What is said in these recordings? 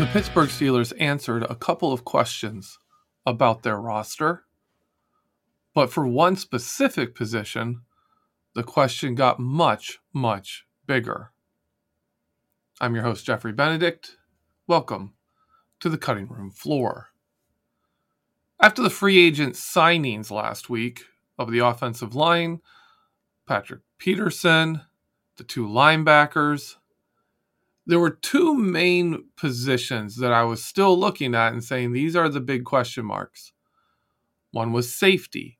The Pittsburgh Steelers answered a couple of questions about their roster, but for one specific position, the question got much, much bigger. I'm your host, Geoffrey Benedict. Welcome to the cutting room floor. After the free agent signings last week of the offensive line, Patrick Peterson, the two linebackers, there were two main positions that I was still looking at and saying these are the big question marks. One was safety,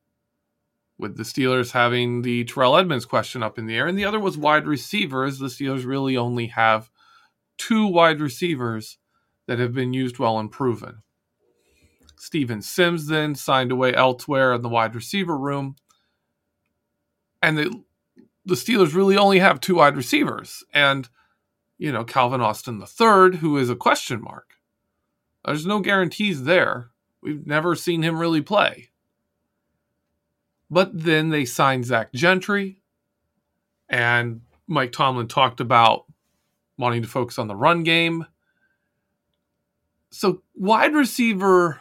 with the Steelers having the Terrell Edmunds question up in the air, and the other was wide receivers. The Steelers really only have two wide receivers that have been used well and proven. Steven Sims then signed away elsewhere in the wide receiver room. And the, the Steelers really only have two wide receivers. And you know, Calvin Austin III, who is a question mark. There's no guarantees there. We've never seen him really play. But then they signed Zach Gentry, and Mike Tomlin talked about wanting to focus on the run game. So, wide receiver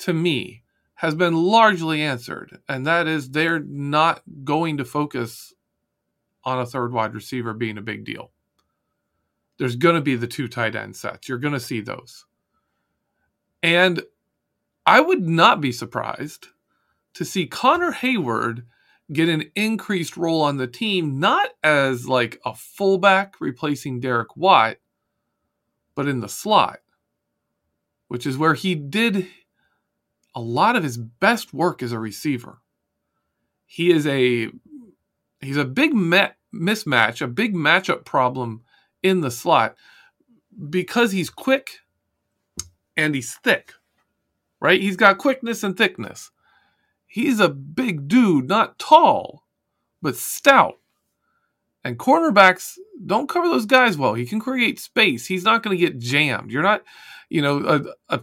to me has been largely answered, and that is they're not going to focus on a third wide receiver being a big deal there's going to be the two tight end sets. You're going to see those. And I would not be surprised to see Connor Heyward get an increased role on the team, not as like a fullback replacing Derek Watt, but in the slot, which is where he did a lot of his best work as a receiver. He is a he's a big met, mismatch, a big matchup problem in the slot because he's quick and he's thick, right? He's got quickness and thickness. He's a big dude, not tall, but stout. And cornerbacks don't cover those guys well. He can create space. He's not going to get jammed. You're not, you know, a, a,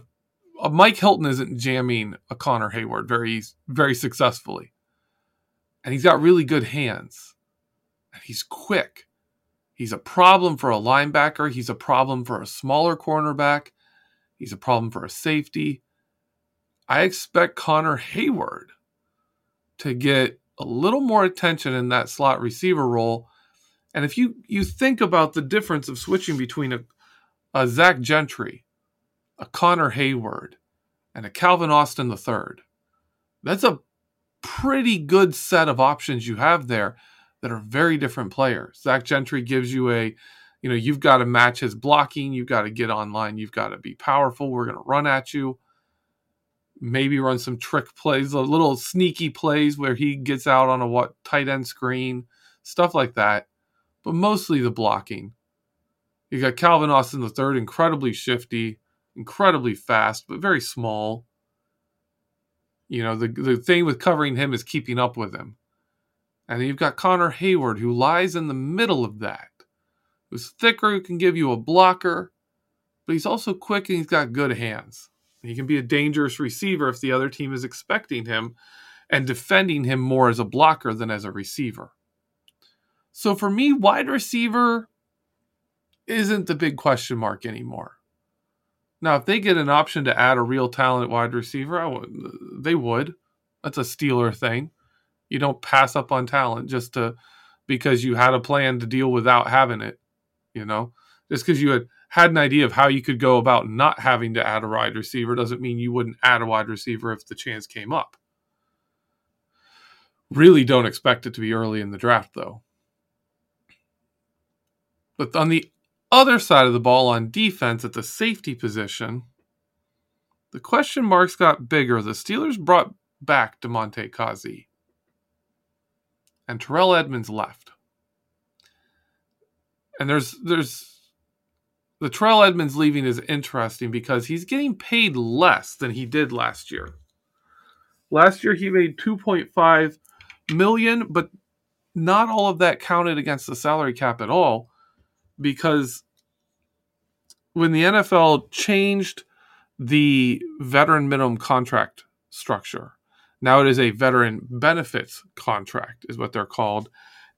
a Mike Hilton isn't jamming a Connor Heyward very, very successfully. And he's got really good hands. And he's quick. He's a problem for a linebacker. He's a problem for a smaller cornerback. He's a problem for a safety. I expect Connor Heyward to get a little more attention in that slot receiver role. And if you you think about the difference of switching between a, a Zach Gentry, a Connor Heyward, and a Calvin Austin III, that's a pretty good set of options you have there that are very different players. Zach Gentry gives you a, you know, you've got to match his blocking, you've got to get online, you've got to be powerful. We're going to run at you. Maybe run some trick plays, a little sneaky plays where he gets out on a what tight end screen, stuff like that. But mostly the blocking. You got Calvin Austin the third, incredibly shifty, incredibly fast, but very small. You know, the the thing with covering him is keeping up with him. And then you've got Connor Heyward, who lies in the middle of that. Who's thicker, who can give you a blocker, but he's also quick and he's got good hands. He can be a dangerous receiver if the other team is expecting him and defending him more as a blocker than as a receiver. So for me, wide receiver isn't the big question mark anymore. Now, if they get an option to add a real talent wide receiver, they would. That's a Steeler thing. You don't pass up on talent just to because you had a plan to deal without having it. You know, just because you had had an idea of how you could go about not having to add a wide receiver doesn't mean you wouldn't add a wide receiver if the chance came up. Really don't expect it to be early in the draft, though. But on the other side of the ball on defense at the safety position, the question marks got bigger. The Steelers brought back Damontae Kazee, and Terrell Edmunds left. And there's there's the Terrell Edmunds leaving is interesting because he's getting paid less than he did last year. Last year he made 2.5 million, but not all of that counted against the salary cap at all because when the NFL changed the veteran minimum contract structure, now it is a veteran benefits contract, is what they're called.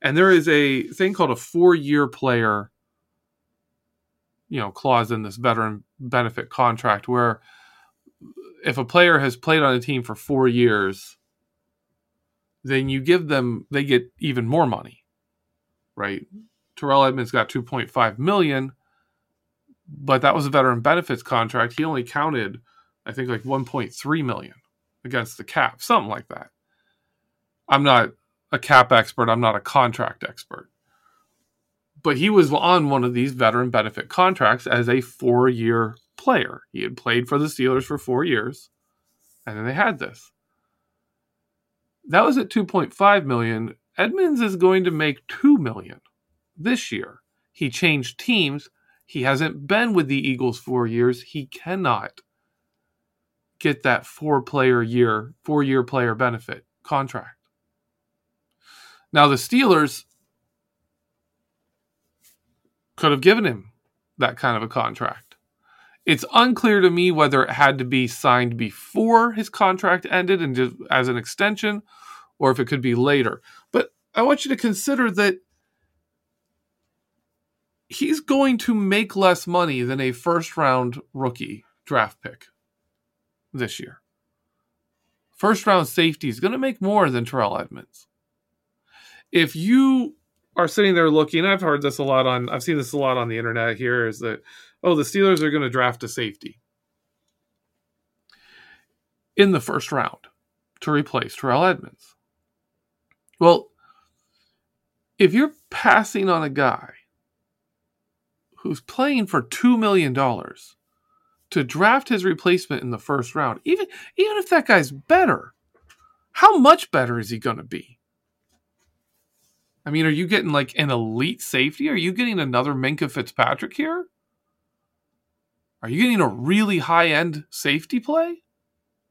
And there is a thing called a four year player you know clause in this veteran benefit contract where if a player has played on a team for 4 years then you give them they get even more money right Terrell Edmunds got 2.5 million, but that was a veteran benefits contract. He only counted, I think, like 1.3 million against the cap, something like that. I'm not a cap expert. I'm not a contract expert. But he was on one of these veteran benefit contracts as a four year player. He had played for the Steelers for four years, and then they had this. That was at 2.5 million. Edmunds is going to make 2 million this year. He changed teams. He hasn't been with the Eagles four years. He cannot get that four player year, four year player benefit contract. Now, the Steelers could have given him that kind of a contract. It's unclear to me whether it had to be signed before his contract ended and just as an extension or if it could be later. But I want you to consider that he's going to make less money than a first round rookie draft pick this year. First round safety is going to make more than Terrell Edmunds. If you are sitting there looking, I've heard this a lot on, I've seen this a lot on the internet here, is that, oh, the Steelers are going to draft a safety in the first round to replace Terrell Edmunds. Well, if you're passing on a guy who's playing for $2 million to draft his replacement in the first round, even, even if that guy's better, how much better is he going to be? I mean, are you getting like an elite safety? Are you getting another Minkah Fitzpatrick here? Are you getting a really high end safety play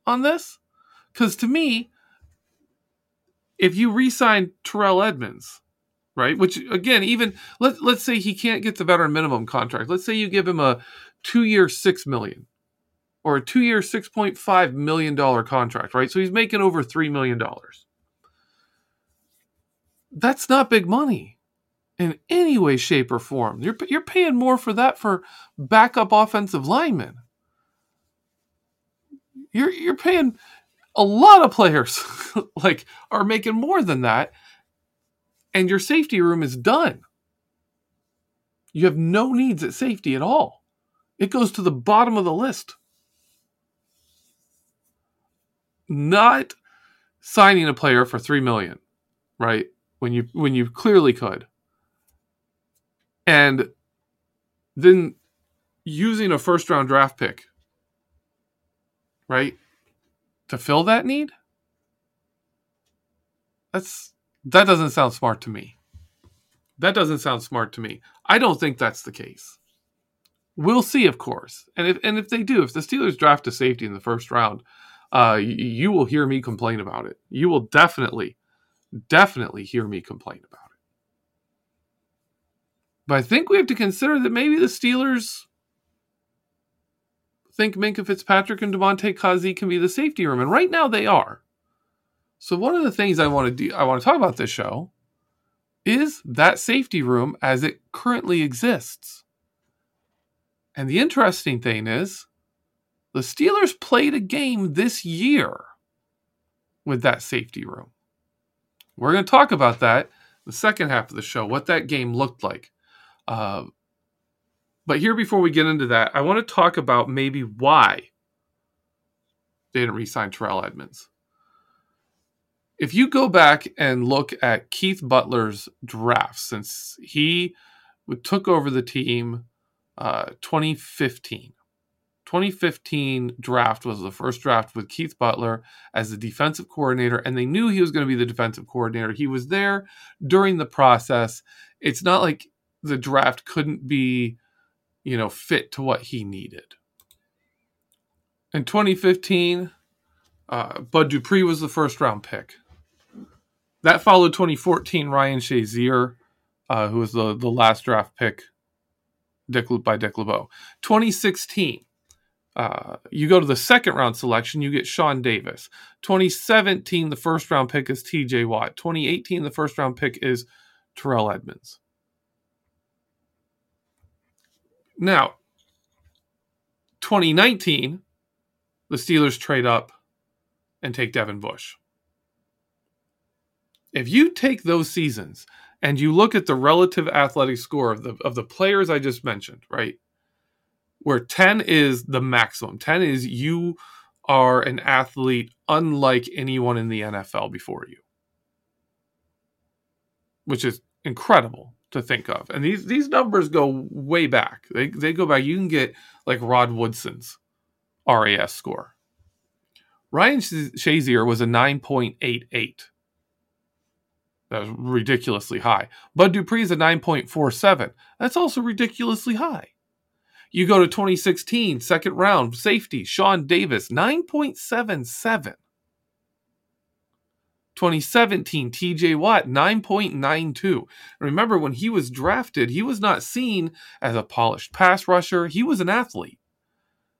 on this? Because to me, if you re sign Terrell Edmunds, right? Which again, even let let's say he can't get the veteran minimum contract. Let's say you give him a two year six million or a two year six point five million dollar contract, right? So he's making over three million dollars. That's not big money in any way, shape, or form. You're you're paying more for that for backup offensive linemen. You're you're paying a lot of players like are making more than that and your safety room is done. You have no needs at safety at all. It goes to the bottom of the list. Not signing a player for 3 million, right? When you when you clearly could. And then using a first round draft pick, right? To fill that need? That's that doesn't sound smart to me. That doesn't sound smart to me. I don't think that's the case. We'll see, of course. And if and if they do, if the Steelers draft a safety in the first round, uh, you, you will hear me complain about it. You will definitely, definitely hear me complain about it. But I think we have to consider that maybe the Steelers think Minkah Fitzpatrick and Damontae Kazee can be the safety room, and right now they are. So one of the things I want to do, I want to talk about this show, is that safety room as it currently exists. And the interesting thing is, the Steelers played a game this year with that safety room. We're going to talk about that the second half of the show, what that game looked like. Uh, but here, before we get into that, I want to talk about maybe why they didn't re-sign Terrell Edmunds. If you go back and look at Keith Butler's draft since he took over the team uh, 2015, 2015 draft was the first draft with Keith Butler as the defensive coordinator, and they knew he was going to be the defensive coordinator. He was there during the process. It's not like the draft couldn't be you know, fit to what he needed. In 2015, uh, Bud Dupree was the first round pick. That followed 2014 Ryan Shazier, uh, who was the, the last draft pick Dick, by Dick LeBeau. 2016, uh, you go to the second round selection, you get Sean Davis. 2017, the first round pick is TJ Watt. 2018, the first round pick is Terrell Edmunds. Now, 2019, the Steelers trade up and take Devin Bush. If you take those seasons and you look at the relative athletic score of the of the players I just mentioned, right? Where 10 is the maximum. 10 is you are an athlete unlike anyone in the NFL before you. Which is incredible to think of. And these these numbers go way back. They they go back. You can get like Rod Woodson's RAS score. Ryan Shazier was a 9.88. That was ridiculously high. Bud Dupree is a 9.47. That's also ridiculously high. You go to 2016, second round, safety, Sean Davis, 9.77. 2017, TJ Watt, 9.92. Remember, when he was drafted, he was not seen as a polished pass rusher. He was an athlete.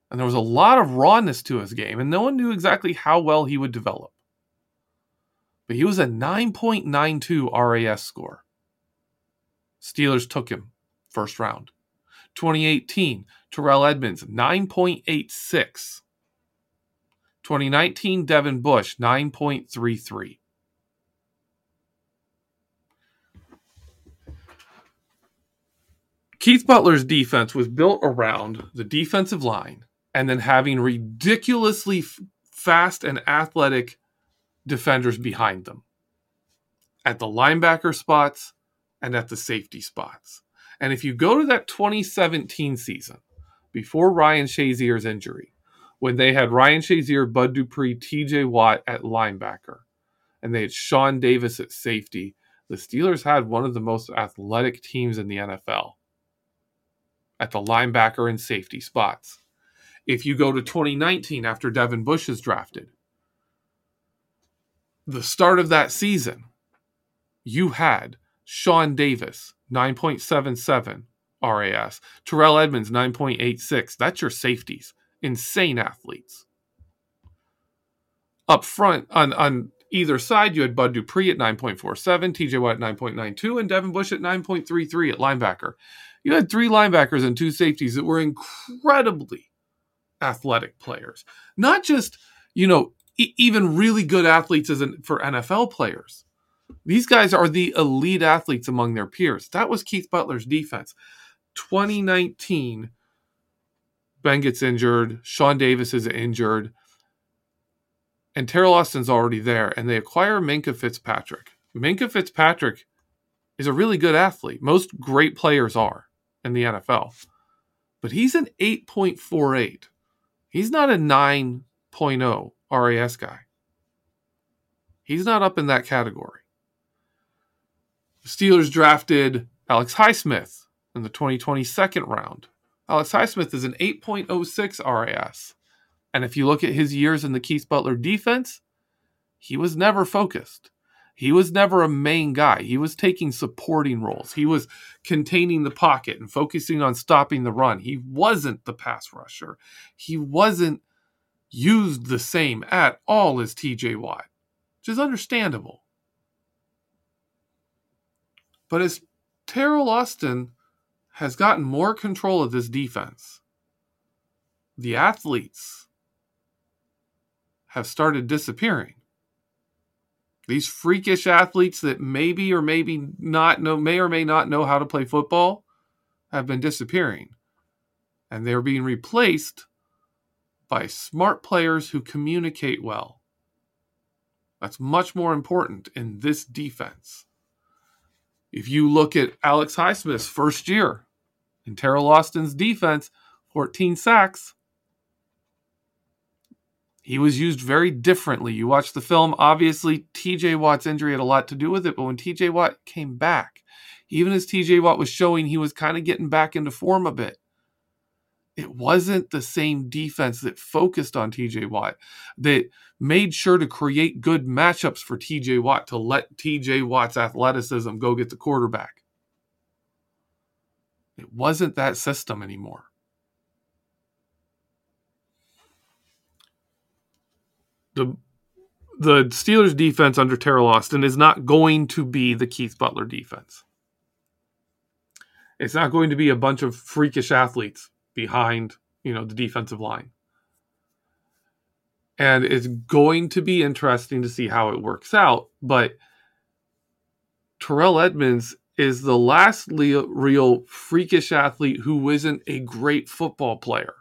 And there was a lot of rawness to his game, and no one knew exactly how well he would develop. But he was a 9.92 RAS score. Steelers took him first round. 2018, Terrell Edmunds, 9.86. 2019, Devin Bush, 9.33. Keith Butler's defense was built around the defensive line and then having ridiculously f- fast and athletic defenders behind them at the linebacker spots and at the safety spots. And if you go to that 2017 season, before Ryan Shazier's injury, when they had Ryan Shazier, Bud Dupree, TJ Watt at linebacker, and they had Sean Davis at safety, the Steelers had one of the most athletic teams in the NFL at the linebacker and safety spots. If you go to 2019 after Devin Bush is drafted, the start of that season, you had Sean Davis, 9.77 RAS, Terrell Edmunds, 9.86. That's your safeties. Insane athletes. Up front, on, on either side, you had Bud Dupree at 9.47, TJ Watt at 9.92, and Devin Bush at 9.33 at linebacker you had three linebackers and two safeties that were incredibly athletic players. Not just, you know, even really good athletes as an, for NFL players. These guys are the elite athletes among their peers. That was Keith Butler's defense. 2019, Ben gets injured, Sean Davis is injured, and Teryl Austin's already there, and they acquire Minkah Fitzpatrick. Minkah Fitzpatrick is a really good athlete. Most great players are in the NFL. But he's an 8.48. He's not a 9.0 RAS guy. He's not up in that category. The Steelers drafted Alex Highsmith in the 2020 second round Alex Highsmith is an 8.06 RAS. And if you look at his years in the Keith Butler defense, he was never focused. He was never a main guy. He was taking supporting roles. He was containing the pocket and focusing on stopping the run. He wasn't the pass rusher. He wasn't used the same at all as TJ Watt, which is understandable. But as Teryl Austin has gotten more control of this defense, the athletes have started disappearing these freakish athletes that maybe or maybe not know may or may not know how to play football have been disappearing and they're being replaced by smart players who communicate well that's much more important in this defense if you look at alex highsmith's first year in Teryl austin's defense 14 sacks he was used very differently. You watch the film, obviously, TJ Watt's injury had a lot to do with it, but when TJ Watt came back, even as TJ Watt was showing he was kind of getting back into form a bit, it wasn't the same defense that focused on TJ Watt, that made sure to create good matchups for TJ Watt to let TJ Watt's athleticism go get the quarterback. It wasn't that system anymore. the the Steelers defense under Teryl Austin is not going to be the Keith Butler defense. It's not going to be a bunch of freakish athletes behind, you know, the defensive line. And it's going to be interesting to see how it works out, but Terrell edmunds is the last real freakish athlete who isn't a great football player.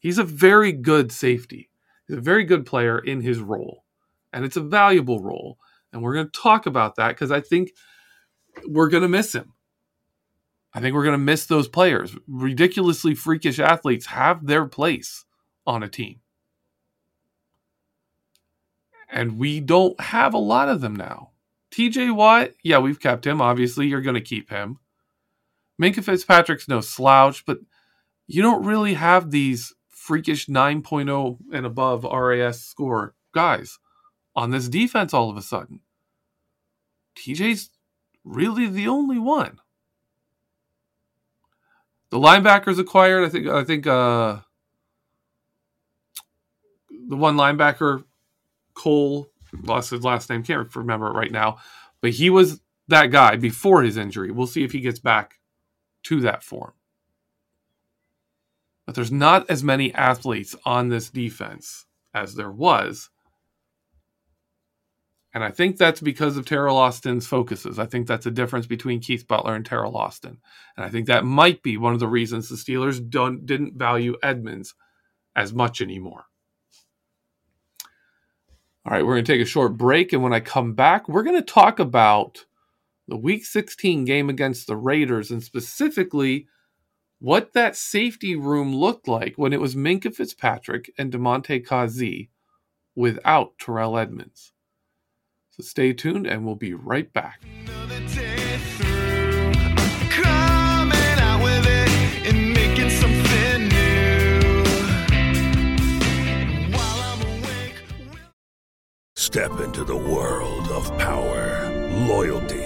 He's a very good safety. He's a very good player in his role, and it's a valuable role. And we're going to talk about that because I think we're going to miss him. I think we're going to miss those players. Ridiculously freakish athletes have their place on a team. And we don't have a lot of them now. TJ Watt, yeah, we've kept him. Obviously, you're going to keep him. Minkah Fitzpatrick's no slouch, but you don't really have these freakish 9.0 and above RAS score guys on this defense all of a sudden. TJ's really the only one. The linebackers acquired, I think I think uh the one linebacker Cole lost his last name, can't remember it right now, but he was that guy before his injury. We'll see if he gets back to that form but there's not as many athletes on this defense as there was. And I think that's because of Teryl Austin's focuses. I think that's a difference between Keith Butler and Teryl Austin. And I think that might be one of the reasons the Steelers don't didn't value Edmunds as much anymore. All right, we're going to take a short break and when I come back, we're going to talk about the week 16 game against the Raiders and specifically what that safety room looked like when it was Minkah Fitzpatrick and Damontae Kazee without Terrell Edmunds. So stay tuned and we'll be right back. Step into the world of power, loyalty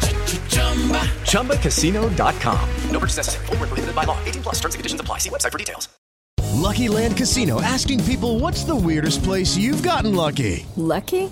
ChumbaCasino.com. No purchase necessary. Full prohibited by law. 18 plus terms and conditions apply. See website for details. Lucky Land Casino asking people what's the weirdest place you've gotten lucky? Lucky?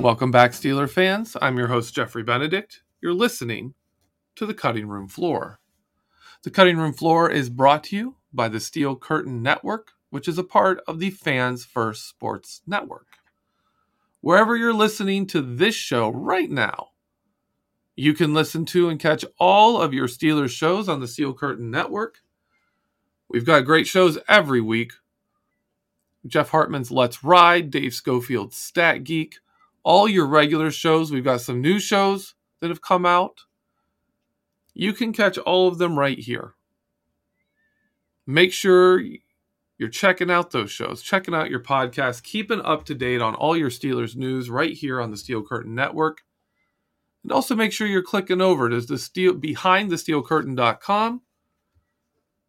Welcome back, Steeler fans. I'm your host, Geoffrey Benedict. You're listening to the Cutting Room Floor. The Cutting Room Floor is brought to you by the Steel Curtain Network, which is a part of the Fans First Sports Network. Wherever you're listening to this show right now, you can listen to and catch all of your Steelers shows on the Steel Curtain Network. We've got great shows every week. Jeff Hartman's Let's Ride, Dave Schofield's Stat Geek, all your regular shows. We've got some new shows that have come out. You can catch all of them right here. Make sure you're checking out those shows, checking out your podcast, keeping up to date on all your Steelers news right here on the Steel Curtain Network. And also make sure you're clicking over to the steel behind the steelcurtain.com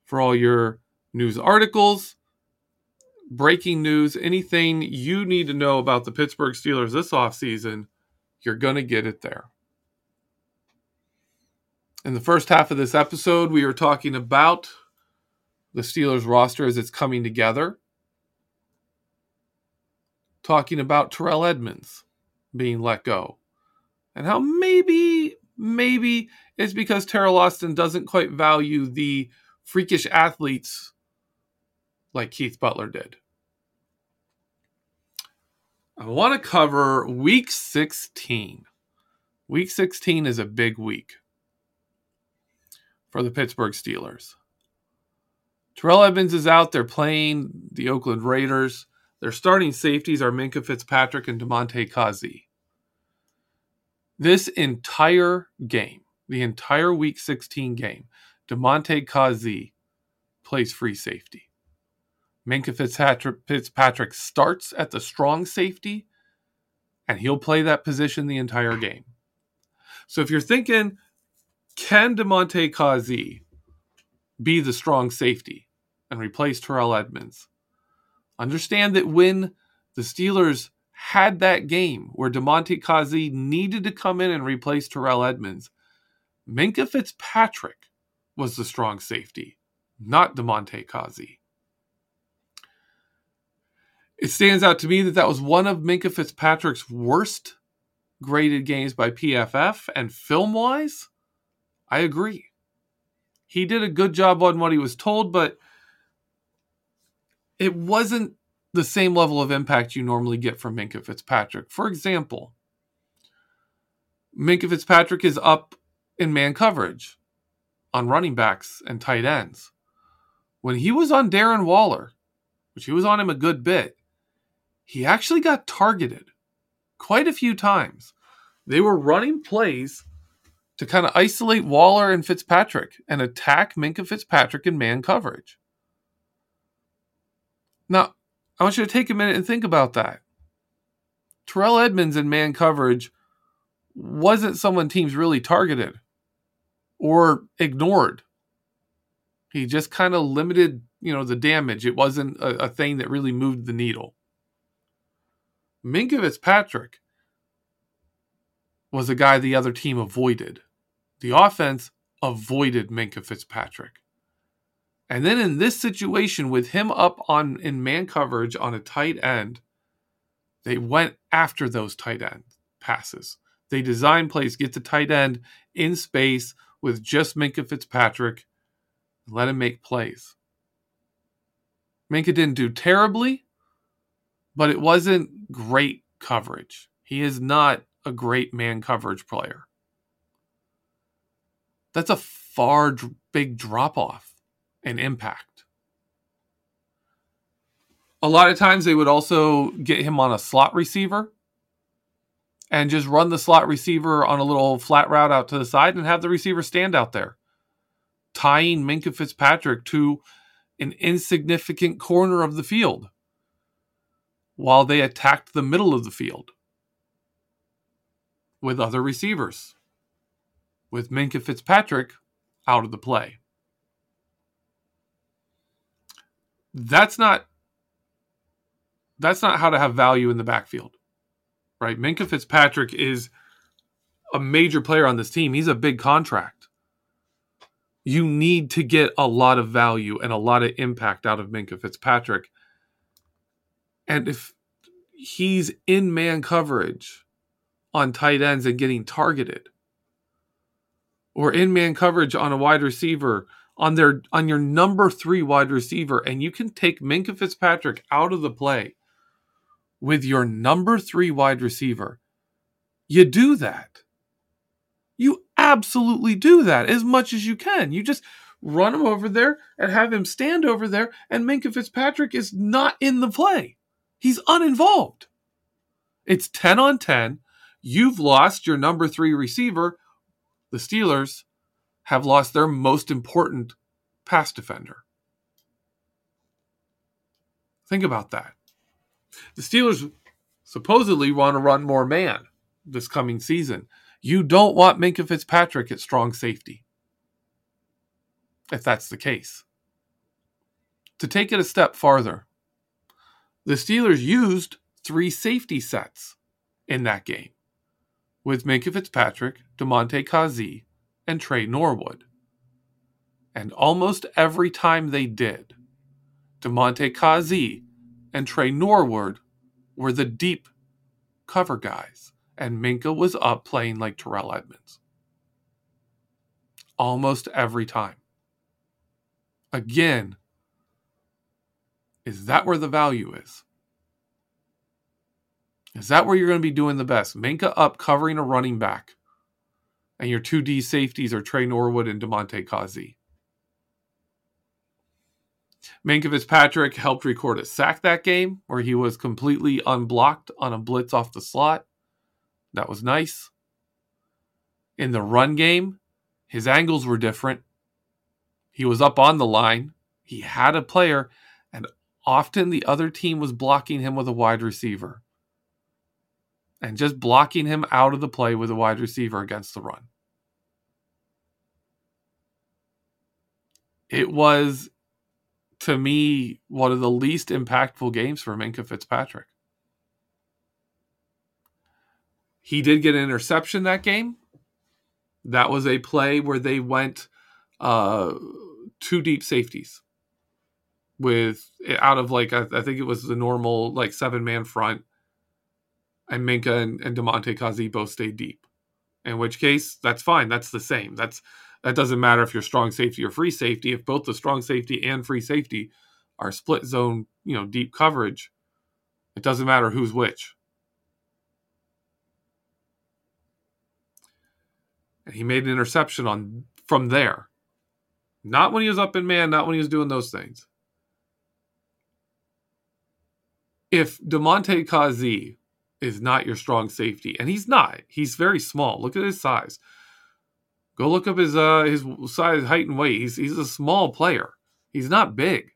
for all your news articles, breaking news, anything you need to know about the Pittsburgh Steelers this offseason, you're going to get it there. In the first half of this episode, we are talking about the Steelers roster as it's coming together. Talking about Terrell Edmunds being let go. And how maybe, maybe it's because Teryl Austin doesn't quite value the freakish athletes like Keith Butler did. I want to cover week 16. Week 16 is a big week for the Pittsburgh Steelers. Terrell Edmunds is out there playing the Oakland Raiders. Their starting safeties are Minkah Fitzpatrick and Damontae Kazee. This entire game, the entire Week 16 game, Damontae Kazee plays free safety. Minkah Fitzpatrick, Fitzpatrick starts at the strong safety, and he'll play that position the entire game. So if you're thinking, can Damontae Kazee be the strong safety and replace Terrell Edmunds? Understand that when the Steelers had that game where Damontae Kazee needed to come in and replace Terrell Edmunds, Minkah Fitzpatrick was the strong safety, not Damontae Kazee. It stands out to me that that was one of Minkah Fitzpatrick's worst graded games by PFF, and film wise, I agree. He did a good job on what he was told, but it wasn't the same level of impact you normally get from Minkah Fitzpatrick. For example, Minkah Fitzpatrick is up in man coverage on running backs and tight ends. When he was on Darren Waller, which he was on him a good bit, he actually got targeted quite a few times. They were running plays to kind of isolate Waller and Fitzpatrick and attack Minkah Fitzpatrick in man coverage. Now, I want you to take a minute and think about that. Terrell Edmunds in man coverage wasn't someone teams really targeted or ignored. He just kind of limited, you know, the damage. It wasn't a, a thing that really moved the needle. Minkah Fitzpatrick was a guy the other team avoided. The offense avoided Minkah Fitzpatrick. And then in this situation with him up on in man coverage on a tight end, they went after those tight end passes. They designed plays, get the tight end in space with just Minkah Fitzpatrick, and let him make plays. Minkah didn't do terribly, but it wasn't great coverage. He is not a great man coverage player. That's a far big drop off in impact. A lot of times they would also get him on a slot receiver and just run the slot receiver on a little flat route out to the side and have the receiver stand out there, tying Minkah Fitzpatrick to an insignificant corner of the field while they attacked the middle of the field with other receivers, with Minkah Fitzpatrick out of the play. That's not that's not how to have value in the backfield. Right? Minkah Fitzpatrick is a major player on this team. He's a big contract. You need to get a lot of value and a lot of impact out of Minkah Fitzpatrick. And if he's in man coverage on tight ends and getting targeted, or in man coverage on a wide receiver on their on your number three wide receiver, and you can take Minkah Fitzpatrick out of the play with your number three wide receiver, you do that. You absolutely do that as much as you can. You just run him over there and have him stand over there, and Minkah Fitzpatrick is not in the play. He's uninvolved. It's 10 on 10. You've lost your number three receiver. The Steelers have lost their most important pass defender. Think about that. The Steelers supposedly want to run more man this coming season. You don't want Minkah Fitzpatrick at strong safety. If that's the case. To take it a step farther, the Steelers used three safety sets in that game with Minkah Fitzpatrick, Damontae Kazee, and Tre Norwood. And almost every time they did, Damontae Kazee and Tre Norwood were the deep cover guys, and Minkah was up playing like Terrell Edmunds. Almost every time. Again, is that where the value is? Is that where you're going to be doing the best? Minkah up covering a running back, and your two D safeties are Tre Norwood and Damontae Kazee. Minkah Fitzpatrick helped record a sack that game where he was completely unblocked on a blitz off the slot. That was nice. In the run game, his angles were different. He was up on the line. He had a player, often the other team was blocking him with a wide receiver and just blocking him out of the play with a wide receiver against the run. It was, to me, one of the least impactful games for Minkah Fitzpatrick. He did get an interception that game. That was a play where they went uh, two deep safeties with out of like I, I think it was the normal like seven man front and Minkah and, and Damontae Kazee both stayed deep. In which case, that's fine. That's the same. That's that doesn't matter if you're strong safety or free safety. If both the strong safety and free safety are split zone, you know, deep coverage, it doesn't matter who's which. And he made an interception on from there. Not when he was up in man, not when he was doing those things. If Damontae Kazee is not your strong safety, and he's not. He's very small. Look at his size. Go look up his uh his size, height, and weight. He's he's a small player. He's not big.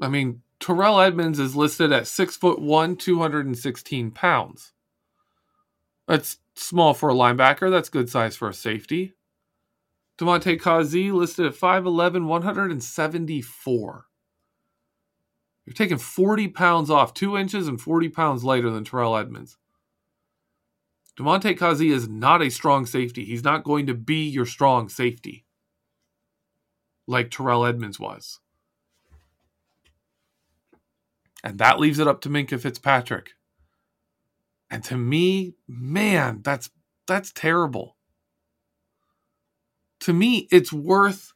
I mean, Terrell Edmunds is listed at six foot one, two hundred and sixteen pounds. That's small for a linebacker. That's good size for a safety. Damontae Kazee listed at 5'11, 174. You're taking 40 pounds off, two inches and 40 pounds lighter than Terrell Edmunds. Damontae Kazee is not a strong safety. He's not going to be your strong safety like Terrell Edmunds was. And that leaves it up to Minkah Fitzpatrick. And to me, man, that's that's terrible. To me, it's worth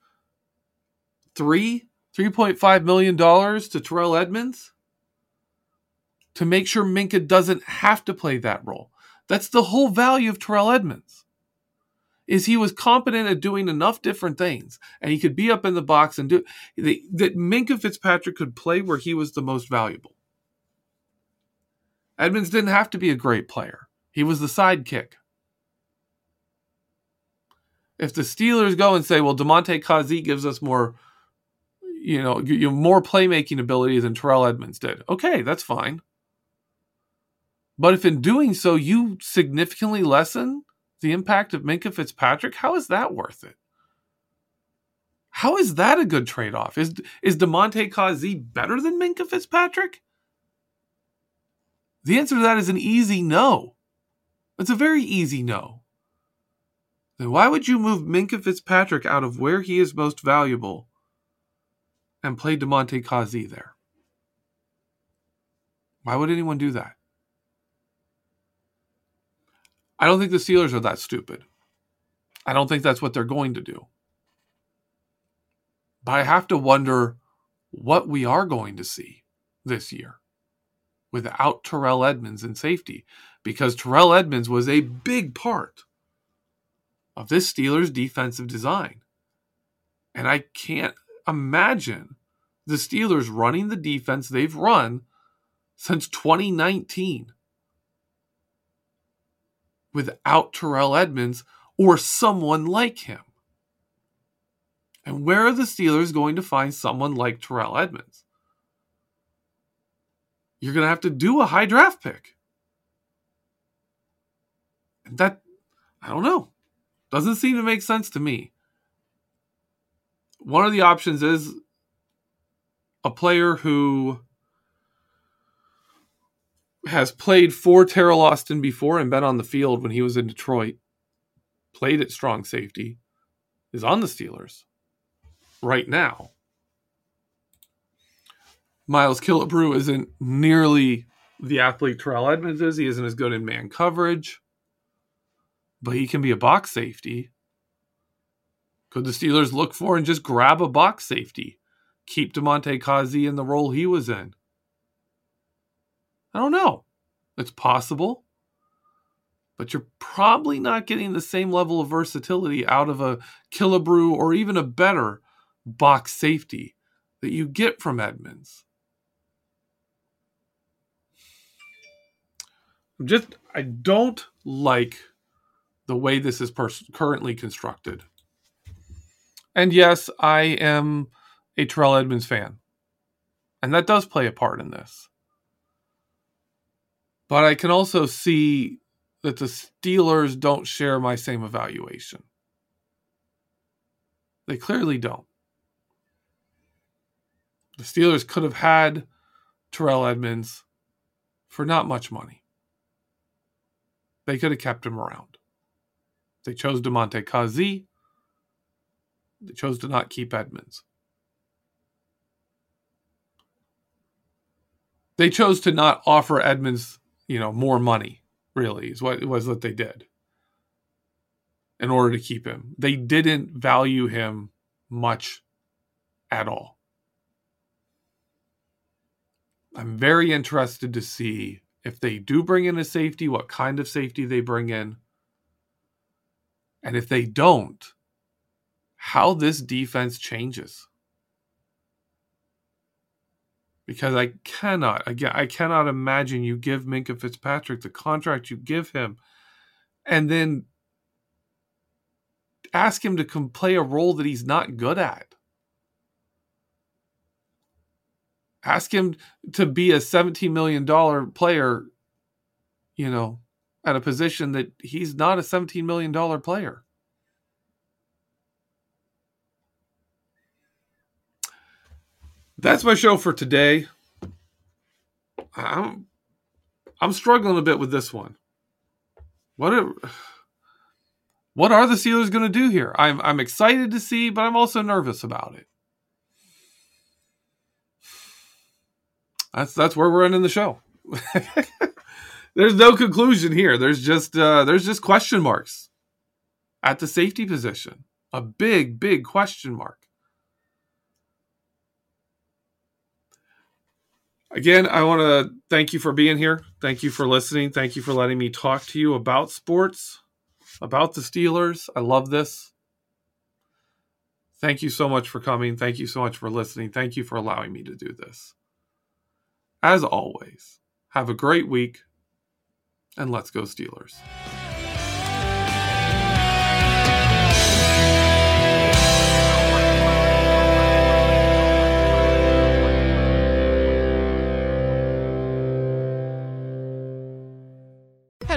three $3.5 million to Terrell Edmunds to make sure Minkah doesn't have to play that role. That's the whole value of Terrell Edmunds. Is he was competent at doing enough different things, and he could be up in the box and do that. Minkah Fitzpatrick could play where he was the most valuable. Edmunds didn't have to be a great player. He was the sidekick. If the Steelers go and say, well, Damontae Kazee gives us more, you know, you have more playmaking ability than Terrell Edmunds did. Okay, that's fine. But if in doing so you significantly lessen the impact of Minkah Fitzpatrick, how is that worth it? How is that a good trade off? Is is Damontae Kazee better than Minkah Fitzpatrick? The answer to that is an easy no. It's a very easy no. Then why would you move Minkah Fitzpatrick out of where he is most valuable and play Damontae Kazee there? Why would anyone do that? I don't think the Steelers are that stupid. I don't think that's what they're going to do. But I have to wonder what we are going to see this year without Terrell Edmunds in safety because Terrell Edmunds was a big part of this Steelers defensive design. And I can't imagine the Steelers running the defense they've run since 2019 without Terrell Edmunds or someone like him. And where are the Steelers going to find someone like Terrell Edmunds? You're going to have to do a high draft pick. And that, I don't know, doesn't seem to make sense to me. One of the options is a player who has played for Teryl Austin before and been on the field when he was in Detroit, played at strong safety, is on the Steelers right now. Miles Killebrew isn't nearly the athlete Terrell Edmunds is. He isn't as good in man coverage, but he can be a box safety. Could the Steelers look for and just grab a box safety? Keep Damontae Kazee in the role he was in? I don't know. It's possible. But you're probably not getting the same level of versatility out of a Killebrew or even a better box safety that you get from Edmunds. Just, I don't like the way this is pers- currently constructed. And yes, I am a Terrell Edmunds fan. And that does play a part in this. But I can also see that the Steelers don't share my same evaluation. They clearly don't. The Steelers could have had Terrell Edmunds for not much money. They could have kept him around. They chose Damontae Kazee. They chose to not keep Edmunds. They chose to not offer Edmunds, you know, more money, really, is what it was that they did in order to keep him. They didn't value him much at all. I'm very interested to see if they do bring in a safety, what kind of safety they bring in. And if they don't, how this defense changes. Because I cannot, again, I cannot imagine you give Minkah Fitzpatrick the contract you give him and then ask him to come play a role that he's not good at. Ask him to be a $17 million player, you know, at a position that he's not a $17 million player. That's my show for today. I'm I'm struggling a bit with this one. What are what are the Steelers going to do here? I'm I'm excited to see, but I'm also nervous about it. that's that's where we're ending the show. there's no conclusion here. There's just uh, there's just question marks at the safety position. A big, big question mark. Again, I want to thank you for being here. Thank you for listening. Thank you for letting me talk to you about sports, about the Steelers. I love this. Thank you so much for coming. Thank you so much for listening. Thank you for allowing me to do this. As always, have a great week. And let's go, Steelers.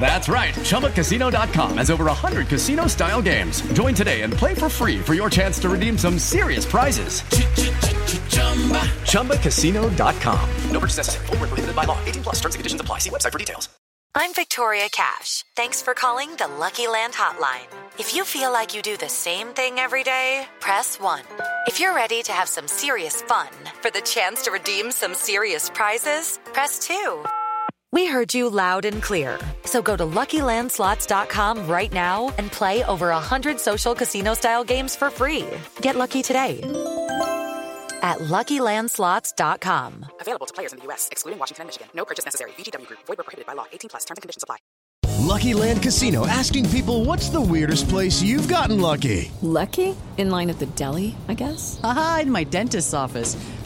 That's right. ChumbaCasino.com has over 100 casino style games. Join today and play for free for your chance to redeem some serious prizes. ChumbaCasino.com. No purchase necessary. Were prohibited by law. 18 plus terms and conditions apply. See website for details. I'm Victoria Cash. Thanks for calling the Lucky Land Hotline. If you feel like you do the same thing every day, press 1. If you're ready to have some serious fun for the chance to redeem some serious prizes, press 2. We heard you loud and clear. So go to LuckyLandSlots.com right now and play over 100 social casino-style games for free. Get lucky today at LuckyLandSlots.com. Available to players in the U.S., excluding Washington and Michigan. No purchase necessary. VGW Group. Void were prohibited by law. 18 plus. Terms and conditions apply. Lucky Land Casino. Asking people, what's the weirdest place you've gotten lucky? Lucky? In line at the deli, I guess? Aha, in my dentist's office.